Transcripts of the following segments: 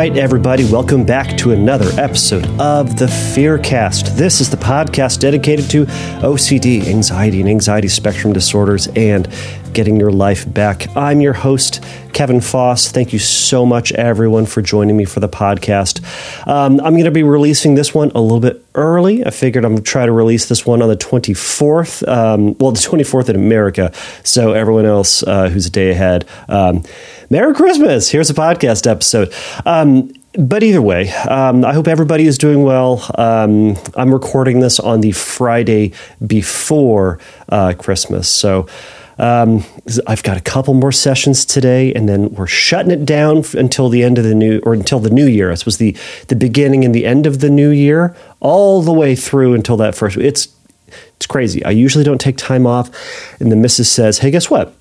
right, everybody, welcome back to another episode of the Fearcast. This is the podcast dedicated to OCD, anxiety, and anxiety spectrum disorders, and getting your life back. I'm your host, Kevin Foss. Thank you so much, everyone, for joining me for the podcast. Um, I'm going to be releasing this one a little bit early. I figured I'm going to try to release this one on the 24th. Um, well, the 24th in America, so everyone else uh, who's a day ahead. Um, Merry Christmas! Here's a podcast episode. Um, but either way, um, I hope everybody is doing well. Um, I'm recording this on the Friday before uh, Christmas, so um, I've got a couple more sessions today, and then we're shutting it down until the end of the new or until the new year. This was the the beginning and the end of the new year, all the way through until that first. It's it's crazy. I usually don't take time off, and the missus says, "Hey, guess what?"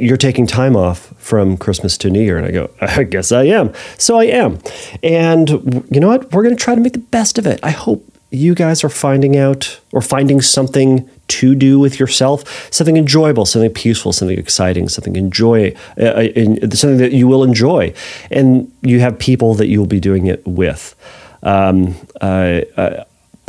you're taking time off from Christmas to New Year. And I go, I guess I am. So I am. And you know what? We're going to try to make the best of it. I hope you guys are finding out or finding something to do with yourself, something enjoyable, something peaceful, something exciting, something enjoy, uh, uh something that you will enjoy, and you have people that you will be doing it with. Um,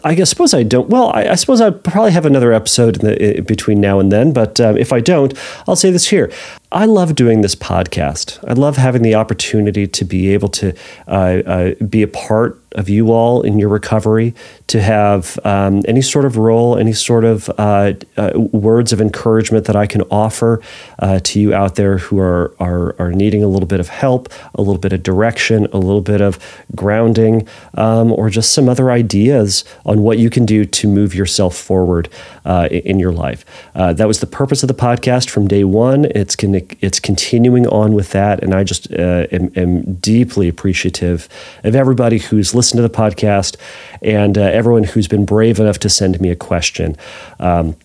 I guess, suppose I don't. Well, I, I suppose I probably have another episode in the, in between now and then. But um, if I don't, I'll say this here: I love doing this podcast. I love having the opportunity to be able to uh, uh, be a part of you all in your recovery, to have um, any sort of role, any sort of uh, uh words of encouragement that I can offer uh, to you out there who are, are, are needing a little bit of help, a little bit of direction, a little bit of grounding, um, or just some other ideas on what you can do to move yourself forward uh, in your life. that was the purpose of the podcast from day one. It's going it's continuing on with that, and I just uh, am, am, deeply appreciative of everybody who's listened to the podcast and uh, everyone who's been brave enough to send me a question. Um,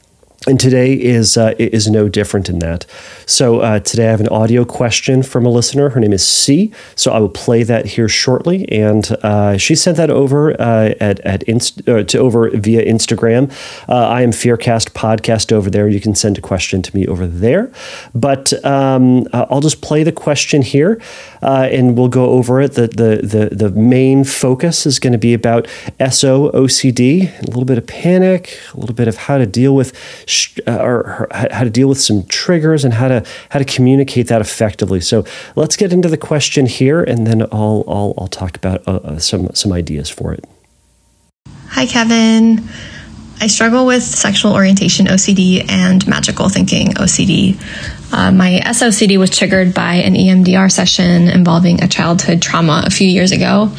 and today is uh, is no different in that. So uh, today I have an audio question from a listener. Her name is C. So I will play that here shortly, and uh, she sent that over uh, at at inst- uh, to over via Instagram. Uh, I am Fearcast podcast over there. You can send a question to me over there, but um, I'll just play the question here, and we'll go over it. The the the the main focus is going to be about SO OCD, a little bit of panic, a little bit of how to deal with uh, or how to deal with some triggers and how to how to communicate that effectively. So let's get into the question here, and then I'll I'll, I'll talk about uh, uh some some ideas for it. Hi, Kevin. I struggle with sexual orientation OCD and magical thinking OCD. Uh, my SOCD was triggered by an EMDR session involving a childhood trauma a few years ago.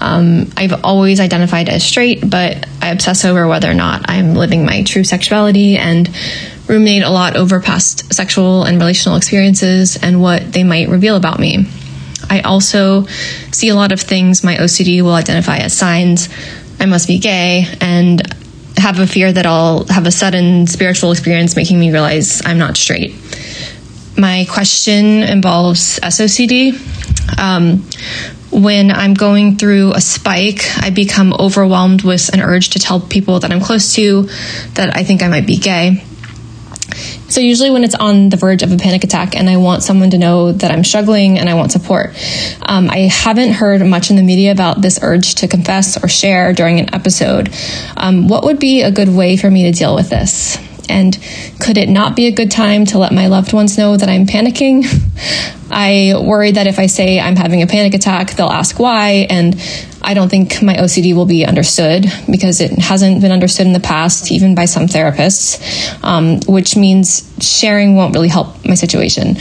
Um, I've always identified as straight, but I obsess over whether or not I'm living my true sexuality and ruminate a lot over past sexual and relational experiences and what they might reveal about me. I also see a lot of things my OCD will identify as signs. I must be gay and have a fear that I'll have a sudden spiritual experience making me realize I'm not straight. My question involves SOCD. Um, when I'm going through a spike, I become overwhelmed with an urge to tell people that I'm close to that I think I might be gay. So, usually, when it's on the verge of a panic attack and I want someone to know that I'm struggling and I want support, um, I haven't heard much in the media about this urge to confess or share during an episode. Um, what would be a good way for me to deal with this? And could it not be a good time to let my loved ones know that I'm panicking? I worry that if I say I'm having a panic attack, they'll ask why. And I don't think my OCD will be understood because it hasn't been understood in the past, even by some therapists, um, which means sharing won't really help my situation.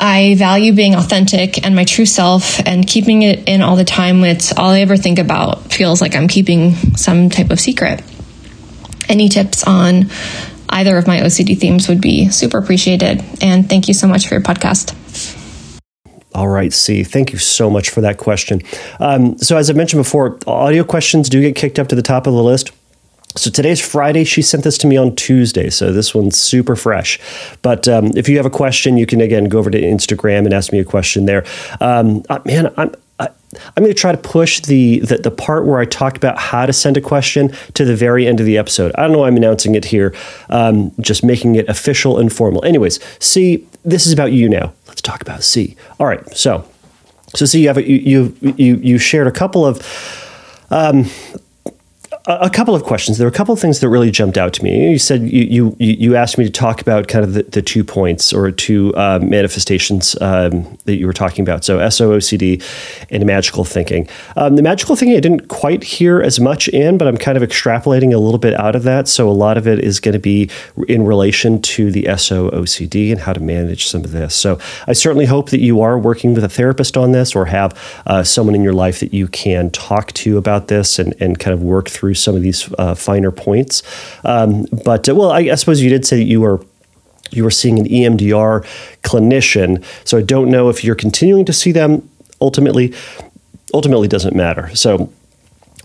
I value being authentic and my true self, and keeping it in all the time it's all I ever think about feels like I'm keeping some type of secret any tips on either of my OCD themes would be super appreciated. And thank you so much for your podcast. All right, C. Thank you so much for that question. Um, so, as I mentioned before, audio questions do get kicked up to the top of the list. So today's Friday. She sent this to me on Tuesday, so this one's super fresh. But um, if you have a question, you can again go over to Instagram and ask me a question there. Um, uh, man, I'm I'm going to try to push the, the, the part where I talked about how to send a question to the very end of the episode. I don't know why I'm announcing it here, um, just making it official and formal. Anyways, C, this is about you now. Let's talk about C. All right, so So, C, you have a, you you you shared a couple of um, a couple of questions. There were a couple of things that really jumped out to me. You said you you, you asked me to talk about kind of the, the two points or two um, manifestations um, that you were talking about. So SOOCD and magical thinking. Um, the magical thinking I didn't quite hear as much in, but I'm kind of extrapolating a little bit out of that. So a lot of it is going to be in relation to the SOOCD and how to manage some of this. So I certainly hope that you are working with a therapist on this or have uh, someone in your life that you can talk to about this and, and kind of work through some of these uh, finer points. Um, but uh, well, I, I, suppose you did say that you were you were seeing an EMDR clinician, so I don't know if you're continuing to see them. Ultimately, ultimately doesn't matter. So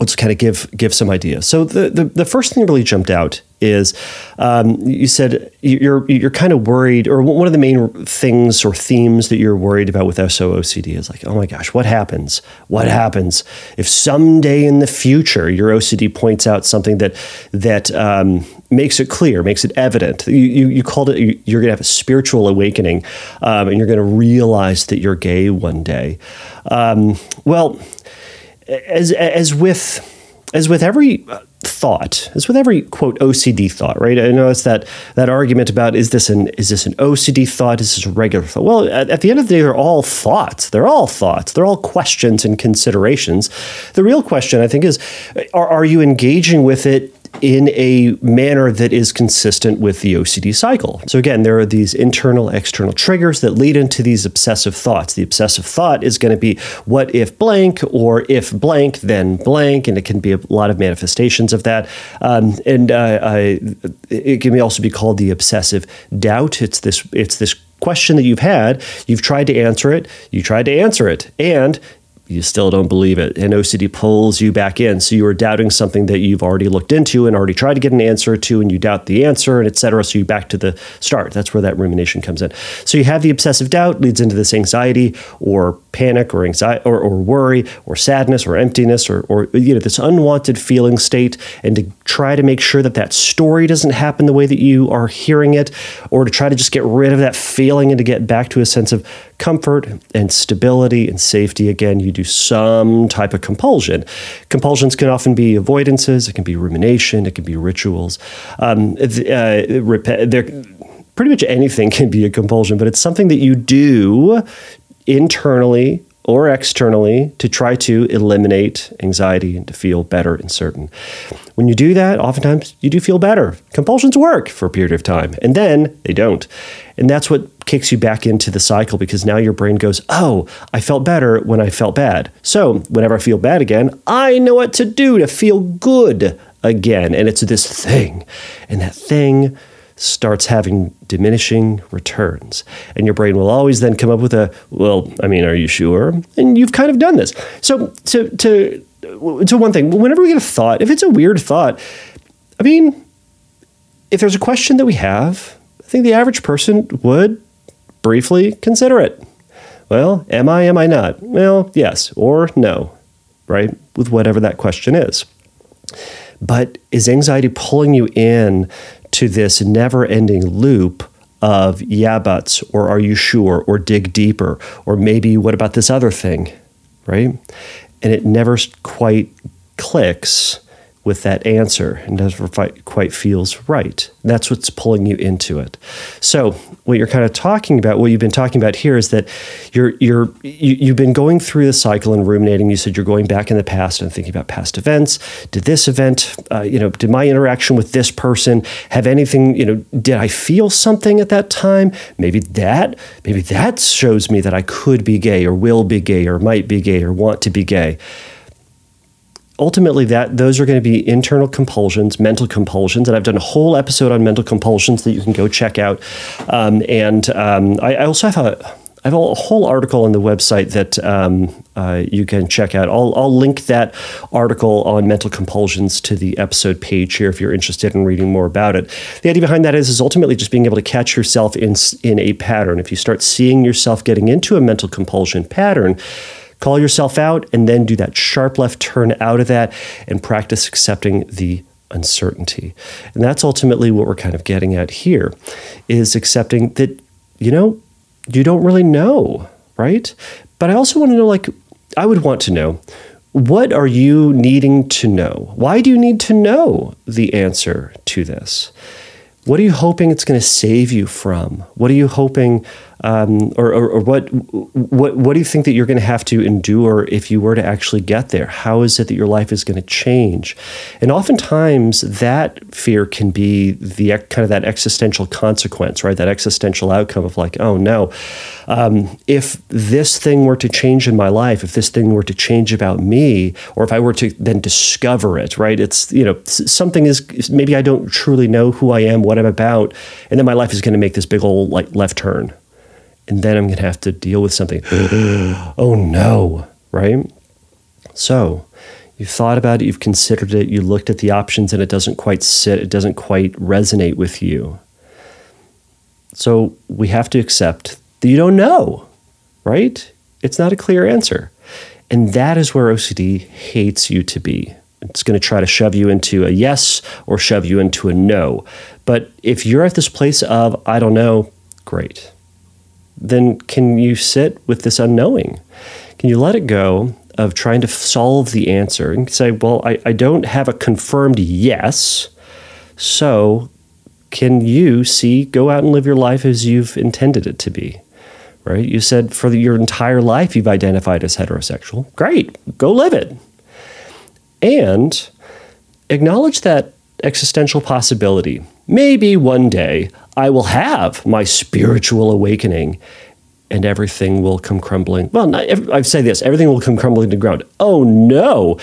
let's kind of give give some ideas. So the, the, the first thing that really jumped out is um, you said you're you're kind of worried, or one of the main things or themes that you're worried about with SOOCD is like, oh my gosh, what happens? What happens if someday in the future your OCD points out something that that um, makes it clear, makes it evident? You you, you called it you're going to have a spiritual awakening, um, and you're going to realize that you're gay one day. Um, well as as with as with every thought, as with every quote OCD thought, right? I know it's that that argument about is this an is this an OCD thought? Is this a regular thought? Well, at, at the end of the day, they're all thoughts. They're all thoughts. They're all questions and considerations. The real question, I think, is are, are you engaging with it in a manner that is consistent with the OCD cycle. So, again, there are these internal, external triggers that lead into these obsessive thoughts. The obsessive thought is going to be, what if blank, or if blank, then blank, and it can be a lot of manifestations of that. Um, and uh, I, it can also be called the obsessive doubt. It's this, it's this question that you've had, you've tried to answer it, you tried to answer it, and you still don't believe it. And OCD pulls you back in. So you are doubting something that you've already looked into and already tried to get an answer to, and you doubt the answer, and et cetera. So you back to the start. That's where that rumination comes in. So you have the obsessive doubt leads into this anxiety or panic or anxiety or, or worry or sadness or emptiness or, or you know this unwanted feeling state, and to try to make sure that that story doesn't happen the way that you are hearing it, or to try to just get rid of that feeling and to get back to a sense of comfort and stability and safety. Again, you do some type of compulsion. Compulsions can often be avoidances, it can be rumination, it can be rituals. Um, uh, pretty much anything can be a compulsion, but it's something that you do internally or externally to try to eliminate anxiety and to feel better and certain. When you do that, oftentimes you do feel better. Compulsions work for a period of time, and then they don't. And that's what kicks you back into the cycle because now your brain goes, Oh, I felt better when I felt bad. So whenever I feel bad again, I know what to do to feel good again. And it's this thing. And that thing starts having diminishing returns. And your brain will always then come up with a, well, I mean, are you sure? And you've kind of done this. So to to to one thing, whenever we get a thought, if it's a weird thought, I mean, if there's a question that we have, I think the average person would briefly consider it. Well, am I, am I not? Well, yes or no, right? With whatever that question is. But is anxiety pulling you in to this never ending loop of yeah buts or are you sure? or dig deeper or maybe what about this other thing? Right? And it never quite clicks with that answer and never quite feels right. That's what's pulling you into it. So, what you're kind of talking about, what you've been talking about here is that you're you're you, you've been going through the cycle and ruminating. You said you're going back in the past and thinking about past events. Did this event, uh, you know, did my interaction with this person have anything, you know, did I feel something at that time? Maybe that, maybe that shows me that I could be gay or will be gay or might be gay or want to be gay ultimately that those are going to be internal compulsions mental compulsions and i've done a whole episode on mental compulsions that you can go check out um, and um, I, I, also have a I have a whole article on the website that um, uh, you can check out. I'll, I'll link that article on mental compulsions to the episode page here if you're interested in reading more about it. The idea behind that is, is ultimately just being able to catch yourself in, in a pattern. If you start seeing yourself getting into a mental compulsion pattern, Call yourself out and then do that sharp left turn out of that and practice accepting the uncertainty. And that's ultimately what we're kind of getting at here is accepting that, you know, you don't really know, right? But I also want to know, like, I would want to know what are you needing to know? Why do you need to know the answer to this? What are you hoping it's going to save you from? What are you hoping um, or, or, or, what what what do you think that you're going to have to endure if you were to actually get there? How is it that your life is going to change? And oftentimes that fear can be the kind of that existential consequence, right? That existential outcome of like, oh no, um, if this thing were to change in my life, if this thing were to change about me, or if I were to then discover it, right? It's you know something is maybe I don't truly know who I am, what I'm about, and then my life is going to make this big old like left turn and then I'm going to have to deal with something. oh no, right? So you've thought about it, you've considered it, you looked at the options, and it doesn't quite sit, it doesn't quite resonate with you. So we have to accept that you don't know, right? It's not a clear answer. And that is where OCD hates you to be. It's going to try to shove you into a yes or shove you into a no. But if you're at this place of, I don't know, great then can you sit with this unknowing? Can you let it go of trying to solve the answer and say, well, I, I don't have a confirmed yes. So can you see, go out and live your life as you've intended it to be? Right? You said for your entire life you've identified as heterosexual. Great, go live it. And acknowledge that existential possibility. Maybe one day I will have my spiritual awakening and everything will come crumbling. Well, I've said this everything will come crumbling to the ground. Oh no.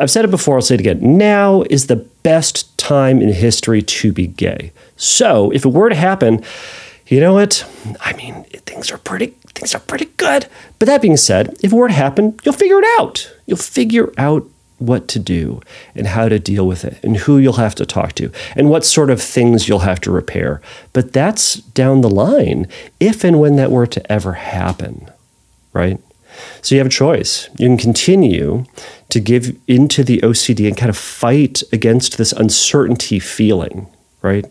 I've said it before, I'll say it again. Now is the best time in history to be gay. So if it were to happen, you know what? I mean, things are pretty things are pretty good. But that being said, if it were to happen, you'll figure it out. You'll figure out what to do and how to deal with it and who you'll have to talk to and what sort of things you'll have to repair. But that's down the line if and when that were to ever happen, right? So you have a choice. You can continue to give into the OCD and kind of fight against this uncertainty feeling, right?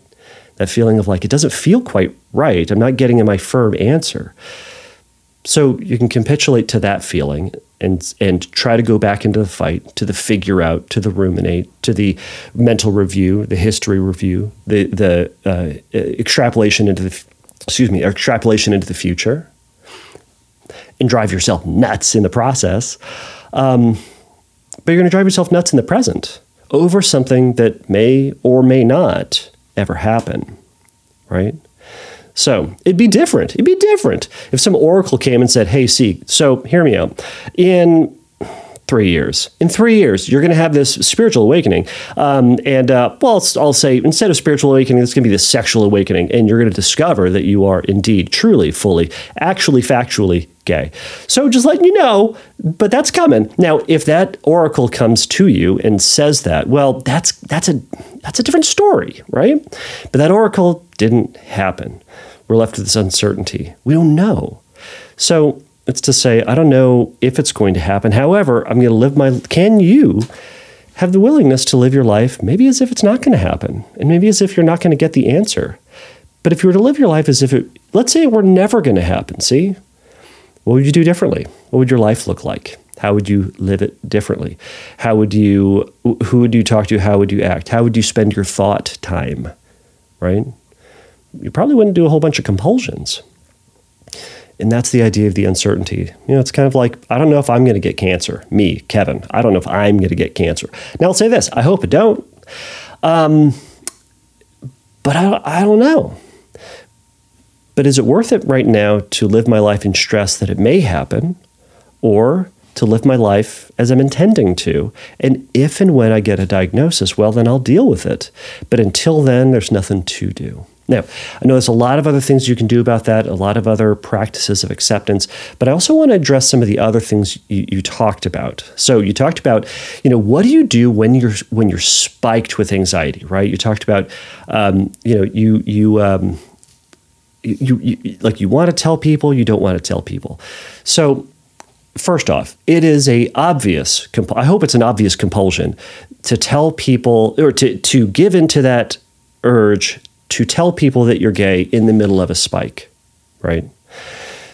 That feeling of like, it doesn't feel quite right. I'm not getting my firm answer. So you can capitulate to that feeling and and try to go back into the fight, to the figure out, to the ruminate, to the mental review, the history review, the the uh, extrapolation into the excuse me, extrapolation into the future, and drive yourself nuts in the process. Um, but you're going to drive yourself nuts in the present over something that may or may not ever happen, right? So it'd be different. It'd be different if some oracle came and said, "Hey, C, so hear me out. In three years. In three years, you're going to have this spiritual awakening. Um, and, uh, well, I'll say instead of spiritual awakening, it's going to be the sexual awakening. And you're going to discover that you are indeed, truly, fully, actually, factually gay. So just letting you know, but that's coming. Now, if that oracle comes to you and says that, well, that's, that's, a, that's a different story, right? But that oracle didn't happen. We're left with this uncertainty. We don't know. So it's to say, I don't know if it's going to happen. However, I'm going to live my. Can you have the willingness to live your life maybe as if it's not going to happen, and maybe as if you're not going to get the answer? But if you were to live your life as if it, let's say it were never going to happen, see? What would you do differently? What would your life look like? How would you live it differently? How would you, who would you talk to? How would you act? How would you spend your thought time? Right? you probably wouldn't do a whole bunch of compulsions. And that's the idea of the uncertainty. You know, it's kind of like, I don't know if I'm going to get cancer. Me, Kevin, I don't know if I'm going to get cancer. Now, I'll say this I hope I don't. Um, but I, I don't know. But is it worth it right now to live my life in stress that it may happen or to live my life as I'm intending to? And if and when I get a diagnosis, well, then I'll deal with it. But until then, there's nothing to do. Now, I know there's a lot of other things you can do about that, a lot of other practices of acceptance, but I also want to address some of the other things you, you, talked about. So you talked about, you know, what do you do when you're when you're spiked with anxiety, right? You talked about, um, you know, you you. Um, you, you like you want to tell people you don't want to tell people so first off, it is a obvious. I hope it's an obvious compulsion to tell people or to to give into that urge to tell people that you're gay in the middle of a spike, right?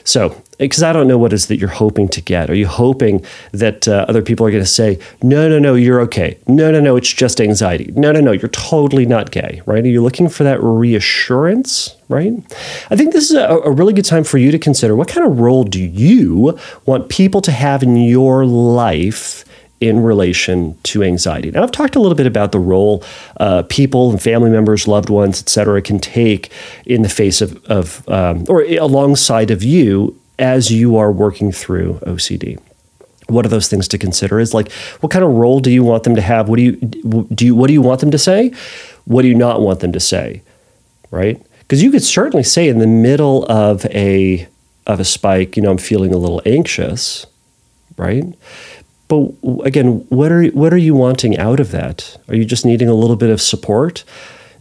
So, because I don't know what it is that you're hoping to get. Are you hoping that uh, other people are going to say, no, no, no, you're okay. No, no, no, it's just anxiety. No, no, no, you're totally not gay, right? Are you looking for that reassurance, right? I think this is a, a really good time for you to consider what kind of role do you want people to have in your life in relation to anxiety. Now, I've talked a little bit about the role uh, people and family members, loved ones, et cetera, can take in the face of, of um, or alongside of you as you are working through OCD. What are those things to consider? Is like, what kind of role do you want them to have? What do you do? You, what do you want them to say? What do you not want them to say? Right? Because you could certainly say in the middle of a of a spike, you know, I'm feeling a little anxious, right? But again, what are what are you wanting out of that? Are you just needing a little bit of support?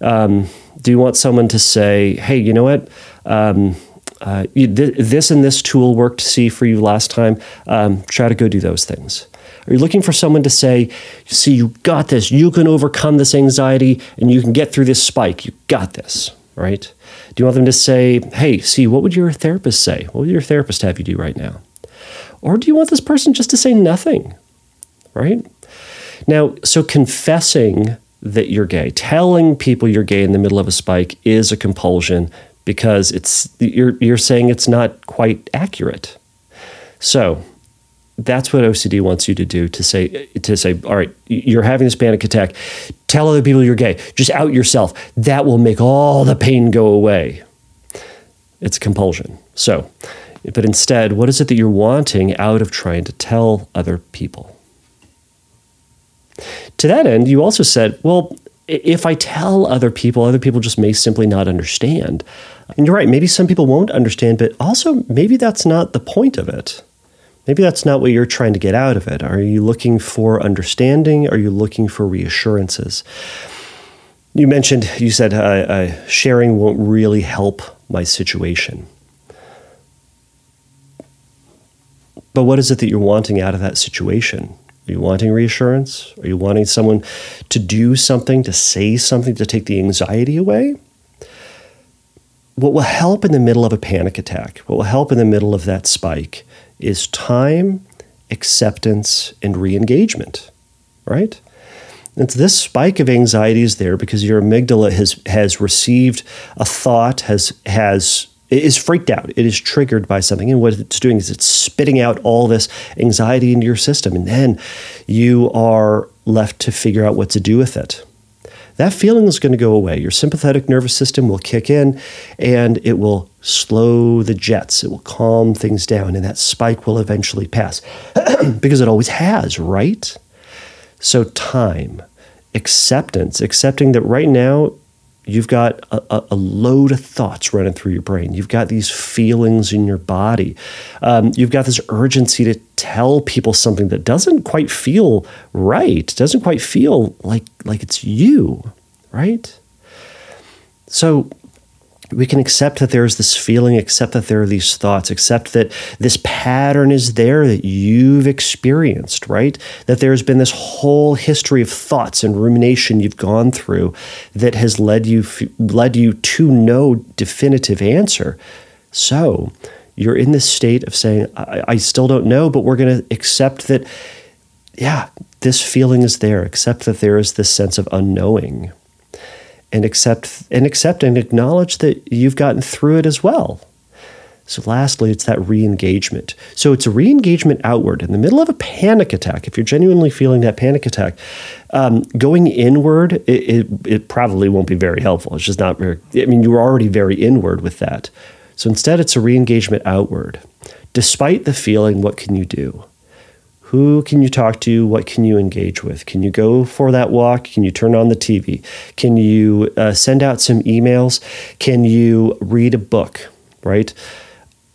Um, do you want someone to say, "Hey, you know what? Um, uh, you, th- this and this tool worked see for you last time. Um, try to go do those things." Are you looking for someone to say, "C, you got this. You can overcome this anxiety, and you can get through this spike. You got this." Right? Do you want them to say, "Hey, C, what would your therapist say? What would your therapist have you do right now?" Or do you want this person just to say nothing? Right? Now, so confessing that you're gay, telling people you're gay in the middle of a spike is a compulsion because it's you're you're saying it's not quite accurate. So, that's what OCD wants you to do to say to say all right you're having this panic attack tell other people you're gay just out yourself that will make all the pain go away it's a compulsion so but instead, what is it that you're wanting out of trying to tell other people? To that end, you also said, well, if I tell other people, other people just may simply not understand. And you're right, maybe some people won't understand, but also maybe that's not the point of it. Maybe that's not what you're trying to get out of it. Are you looking for understanding? Are you looking for reassurances? You mentioned, you said uh, uh, sharing won't really help my situation. But what is it that you're wanting out of that situation? Are you wanting reassurance? Are you wanting someone to do something, to say something, to take the anxiety away? What will help in the middle of a panic attack, what will help in the middle of that spike, is time, acceptance, and re engagement, right? And this spike of anxiety is there because your amygdala has, has received a thought, has, has it is freaked out. It is triggered by something. And what it's doing is it's spitting out all this anxiety into your system. And then you are left to figure out what to do with it. That feeling is going to go away. Your sympathetic nervous system will kick in and it will slow the jets. It will calm things down. And that spike will eventually pass because it always has, right? So, time, acceptance, accepting that right now You've got a, a, load of thoughts running through your brain. You've got these feelings in your body. Um, you've got this urgency to tell people something that doesn't quite feel right, doesn't quite feel like, like it's you, right? So we can accept that there's this feeling, accept that there are these thoughts, accept that this pattern is there that you've experienced, right? That there's been this whole history of thoughts and rumination you've gone through that has led you led you to no definitive answer. So, you're in this state of saying, I, I still don't know, but we're going to accept that, yeah, this feeling is there, accept that there is this sense of unknowing and accept and accept and acknowledge that you've gotten through it as well. So lastly, it's that re-engagement. So it's a re-engagement outward in the middle of a panic attack. If you're genuinely feeling that panic attack, um, going inward, it, it, it probably won't be very helpful. It's just not very. I mean, you're already very inward with that. So instead, it's a re-engagement outward. Despite the feeling, what can you do? Who can you talk to? What can you engage with? Can you go for that walk? Can you turn on the TV? Can you uh, send out some emails? Can you read a book? Right?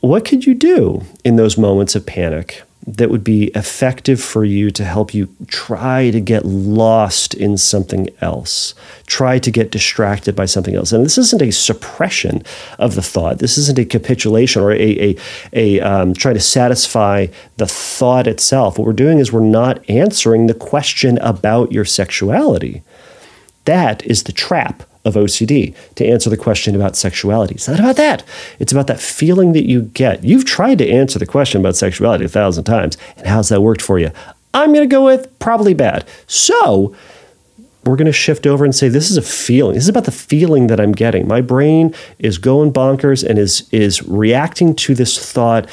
What could you do in those moments of panic? That would be effective for you to help you try to get lost in something else, try to get distracted by something else. And this isn't a suppression of the thought. This isn't a capitulation or a, a, a um, trying to satisfy the thought itself. What we're doing is we're not answering the question about your sexuality. That is the trap of OCD to answer the question about sexuality. It's not about that. It's about that feeling that you get. You've tried to answer the question about sexuality a thousand times, and how's that worked for you? I'm going to go with probably bad. So, we're going to shift over and say this is a feeling. This is about the feeling that I'm getting. My brain is going bonkers and is is reacting to this thought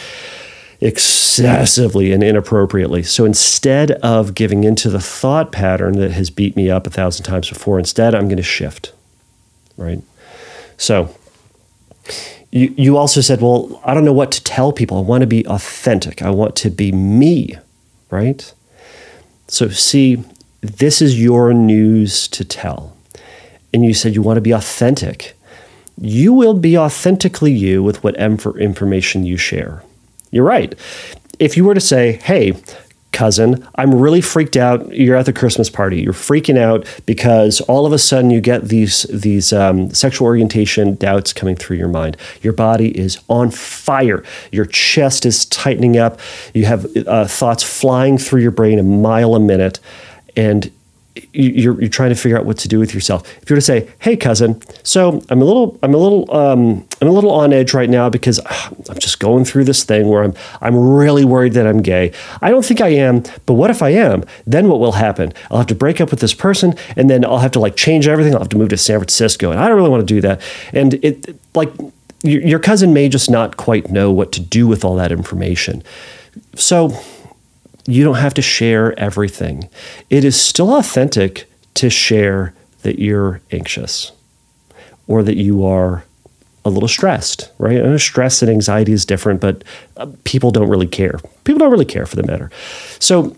excessively and inappropriately. So instead of giving into the thought pattern that has beat me up a thousand times before, instead I'm going to shift. Right? So you you also said, well, I don't know what to tell people. I want to be authentic. I want to be me, right? So C, this is your news to tell. And you said you want to be authentic. You will be authentically you with whatever information you share. You're right. If you were to say, hey, cousin, I'm really freaked out. You're at the Christmas party. You're freaking out because all of a sudden you get these these um, sexual orientation doubts coming through your mind. Your body is on fire. Your chest is tightening up. You have uh, thoughts flying through your brain a mile a minute and you're, you're trying to figure out what to do with yourself. If you were to say, "Hey, cousin, so I'm a little, I'm a little, um, I'm a little on edge right now because uh, I'm just going through this thing where I'm, I'm really worried that I'm gay. I don't think I am, but what if I am? Then what will happen? I'll have to break up with this person, and then I'll have to like change everything. I'll have to move to San Francisco, and I don't really want to do that. And it, like, your cousin may just not quite know what to do with all that information. So you don't have to share everything. It is still authentic to share that you're anxious or that you are a little stressed, right? Stress and anxiety is different, but uh, people don't really care. People don't really care for the matter. So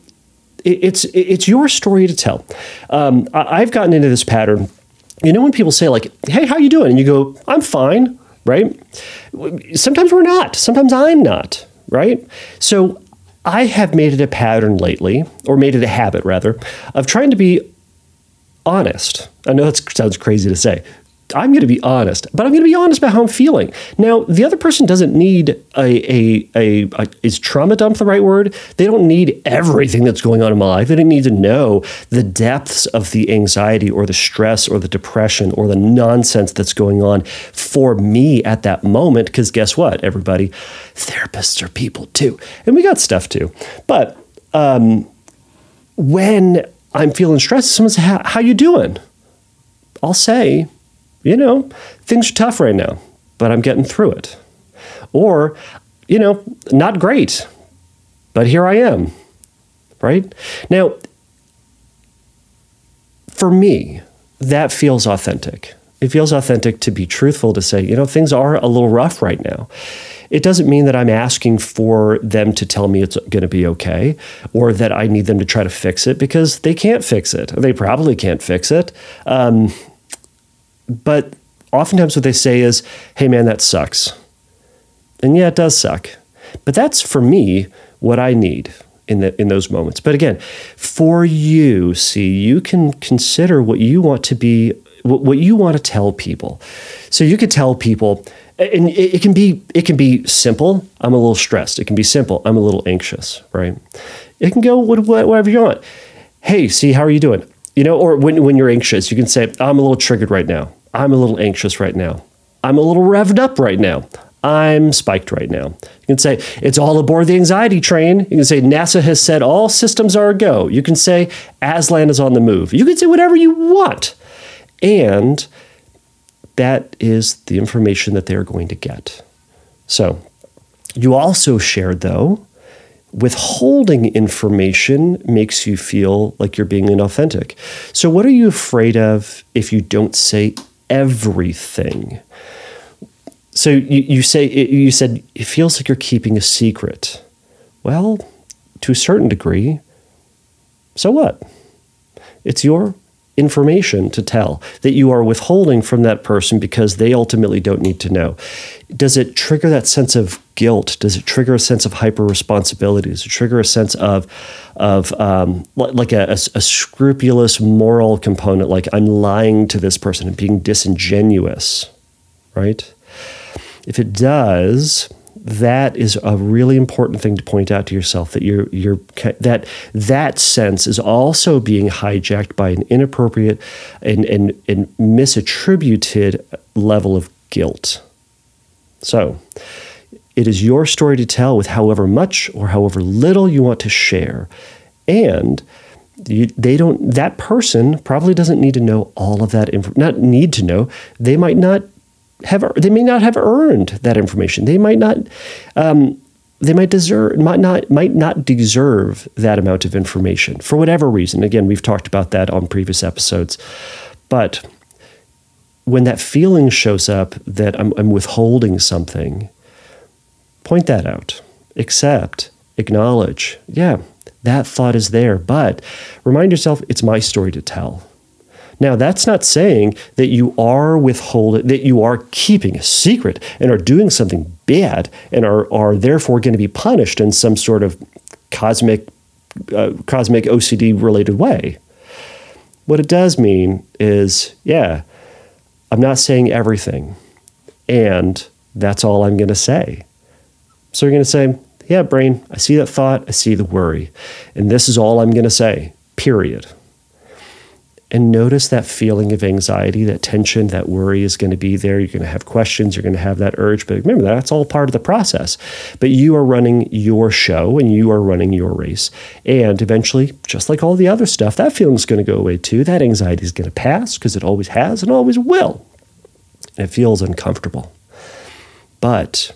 it's it's your story to tell. Um, I've gotten into this pattern. You know when people say like, "Hey, how you doing?" and you go, "I'm fine," right? Sometimes we're not. Sometimes I'm not, right? So I have made it a pattern lately, or made it a habit rather, of trying to be honest. I know that sounds crazy to say. I'm going to be honest, but I'm going to be honest about how I'm feeling. Now, the other person doesn't need a, a, a, a, is trauma dump the right word? They don't need everything that's going on in my life. They don't need to know the depths of the anxiety or the stress or the depression or the nonsense that's going on for me at that moment. Because guess what, everybody? Therapists are people too. And we got stuff too. But um, when I'm feeling stressed, someone says, how you doing? I'll say, you know, things are tough right now, but I'm getting through it. Or, you know, not great, but here I am. Right? Now, for me, that feels authentic. It feels authentic to be truthful to say, you know, things are a little rough right now. It doesn't mean that I'm asking for them to tell me it's going to be okay or that I need them to try to fix it because they can't fix it. They probably can't fix it. Um, but oftentimes what they say is, hey man, that sucks. And yeah, it does suck. But that's for me what I need in the, in those moments. But again, for you, C, you can consider what you want to be what you want to tell people. So you could tell people and it, can be it can be simple. I'm a little stressed. It can be simple. I'm a little anxious, right? It can go whatever you want. Hey, C, how are you doing? You know, or when when you're anxious, you can say, I'm a little triggered right now. I'm a little anxious right now. I'm a little revved up right now. I'm spiked right now. You can say, it's all aboard the anxiety train. You can say, NASA has said all systems are a go. You can say, Aslan is on the move. You can say whatever you want. And that is the information that they're going to get. So, you also shared, though, withholding information makes you feel like you're being inauthentic. So, what are you afraid of if you don't say everything. So you, you say you said it feels like you're keeping a secret. Well, to a certain degree, so what? It's your information to tell that you are withholding from that person because they ultimately don't need to know. Does it trigger that sense of guilt? Does it trigger a sense of hyper responsibility? Does it trigger a sense of of um, like a, a, a scrupulous moral component, like I'm lying to this person and being disingenuous, right? If it does, that is a really important thing to point out to yourself that you're, you're that that sense is also being hijacked by an inappropriate and, and, and misattributed level of guilt. So, it is your story to tell with however much or however little you want to share. And you, they don't that person probably doesn't need to know all of that info not need to know they might not have they may not have earned that information. They might not um, they might deserve might not might not deserve that amount of information for whatever reason. Again we've talked about that on previous episodes. But when that feeling shows up that I'm, I'm withholding something point that out. Accept acknowledge. Yeah that thought is there, but remind yourself it's my story to tell. Now, that's not saying that you are withholding, that you are keeping a secret and are doing something bad and are, are therefore going to be punished in some sort of cosmic, uh, cosmic OCD related way. What it does mean is, yeah, I'm not saying everything, and that's all I'm going to say. So you're going to say, yeah, brain, I see that thought, I see the worry. And this is all I'm going to say, period. And notice that feeling of anxiety, that tension, that worry is going to be there. You're going to have questions, you're going to have that urge. But remember, that's all part of the process. But you are running your show and you are running your race. And eventually, just like all the other stuff, that feeling is going to go away too. That anxiety is going to pass because it always has and always will. And it feels uncomfortable. But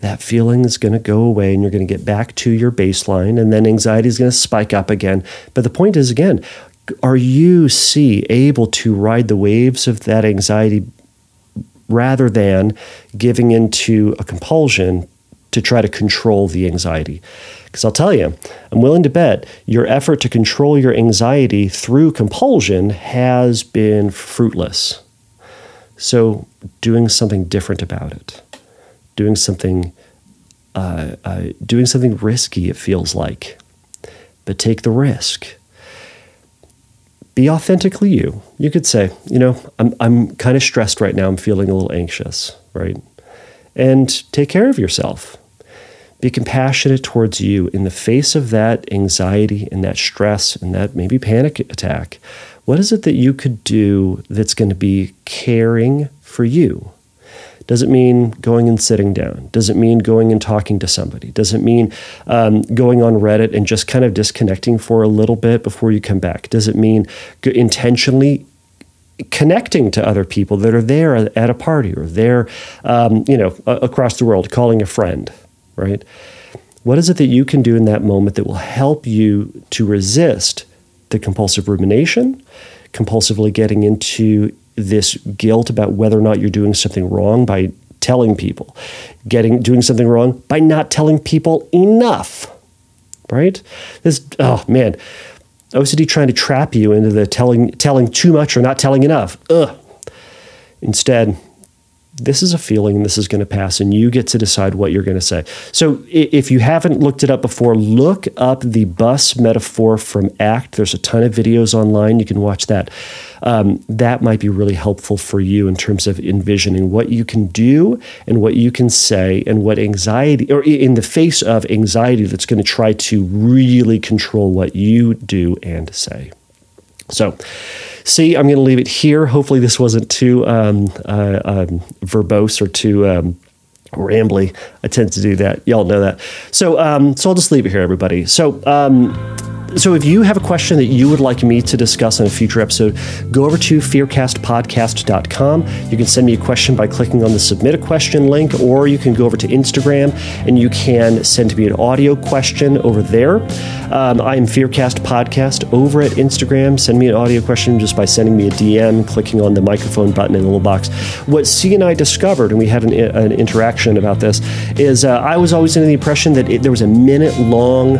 that feeling is going to go away and you're going to get back to your baseline and then anxiety is going to spike up again but the point is again are you C able to ride the waves of that anxiety rather than giving into a compulsion to try to control the anxiety because I'll tell you, I'm willing to bet your effort to control your anxiety through compulsion has been fruitless. So, doing something different about it doing something uh, uh, doing something risky. It feels like, but take the risk. Be authentically you. You could say, you know, I'm I'm kind of stressed right now. I'm feeling a little anxious, right? And take care of yourself. Be compassionate towards you in the face of that anxiety and that stress and that maybe panic attack. What is it that you could do that's going to be caring for you? Does it mean going and sitting down? Does it mean going and talking to somebody? Does it mean um, going on Reddit and just kind of disconnecting for a little bit before you come back? Does it mean intentionally connecting to other people that are there at a party or there, um, you know, across the world, calling a friend, right? What is it that you can do in that moment that will help you to resist the compulsive rumination, compulsively getting into this guilt about whether or not you're doing something wrong by telling people, getting doing something wrong by not telling people enough. Right? This oh man, OCD trying to trap you into the telling telling too much or not telling enough. Ugh. Instead, this is a feeling and this is going to pass and you get to decide what you're going to say. So if you haven't looked it up before look up the bus metaphor from ACT there's a ton of videos online. You can watch that. Um, that might be really helpful for you in terms of envisioning what you can do and what you can say and what anxiety or in the face of anxiety that's going to try to really control what you do and say so C, I'm going to leave it here. Hopefully, this wasn't too um, uh, um, verbose or too um, rambly. I tend to do that. Y'all know that. So, um, so I'll just leave it here, everybody. So, um, so if you have a question that you would like me to discuss on a future episode, go over to fearcastpodcast.com. You can send me a question by clicking on the submit a question link, or you can go over to Instagram and you can send me an audio question over there. Um, I am Fearcast Podcast over at Instagram. Send me an audio question just by sending me a DM, clicking on the microphone button in the little box. What C and I discovered, and we had an, an interaction about this, is uh, I was always under the impression that it, there was a minute long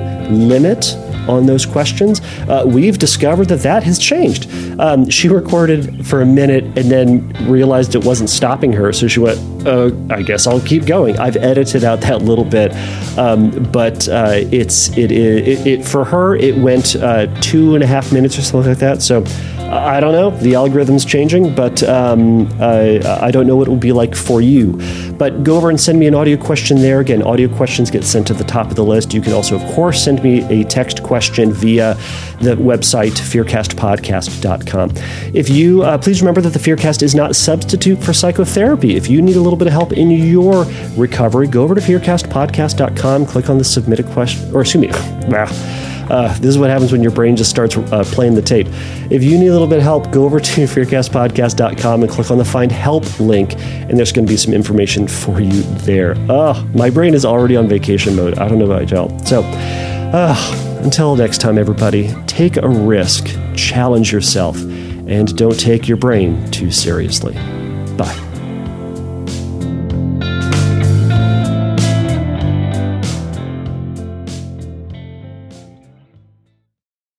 limit on those questions. Uh, we've discovered that that has changed. Um, she recorded for a minute and then realized it wasn't stopping her, so she went, uh, "I guess I'll keep going." I've edited out that little bit, um, but uh, it's it, it, it, for her it went uh, two and a half minutes or something like that. So. I don't know. The algorithm's changing, but um, I, I don't know what it will be like for you. But go over and send me an audio question there. Again, audio questions get sent to the top of the list. You can also, of course, send me a text question via the website, fearcastpodcast.com. If you, uh, please remember that the Fearcast is not a substitute for psychotherapy. If you need a little bit of help in your recovery, go over to fearcastpodcast.com, click on the submit a question, or excuse me, uh, this is what happens when your brain just starts uh, playing the tape. If you need a little bit of help, go over to fearcastpodcast.com and click on the find help link, and there's going to be some information for you there. Oh, my brain is already on vacation mode. I don't know about y'all. So, uh, until next time, everybody, take a risk, challenge yourself, and don't take your brain too seriously. Bye.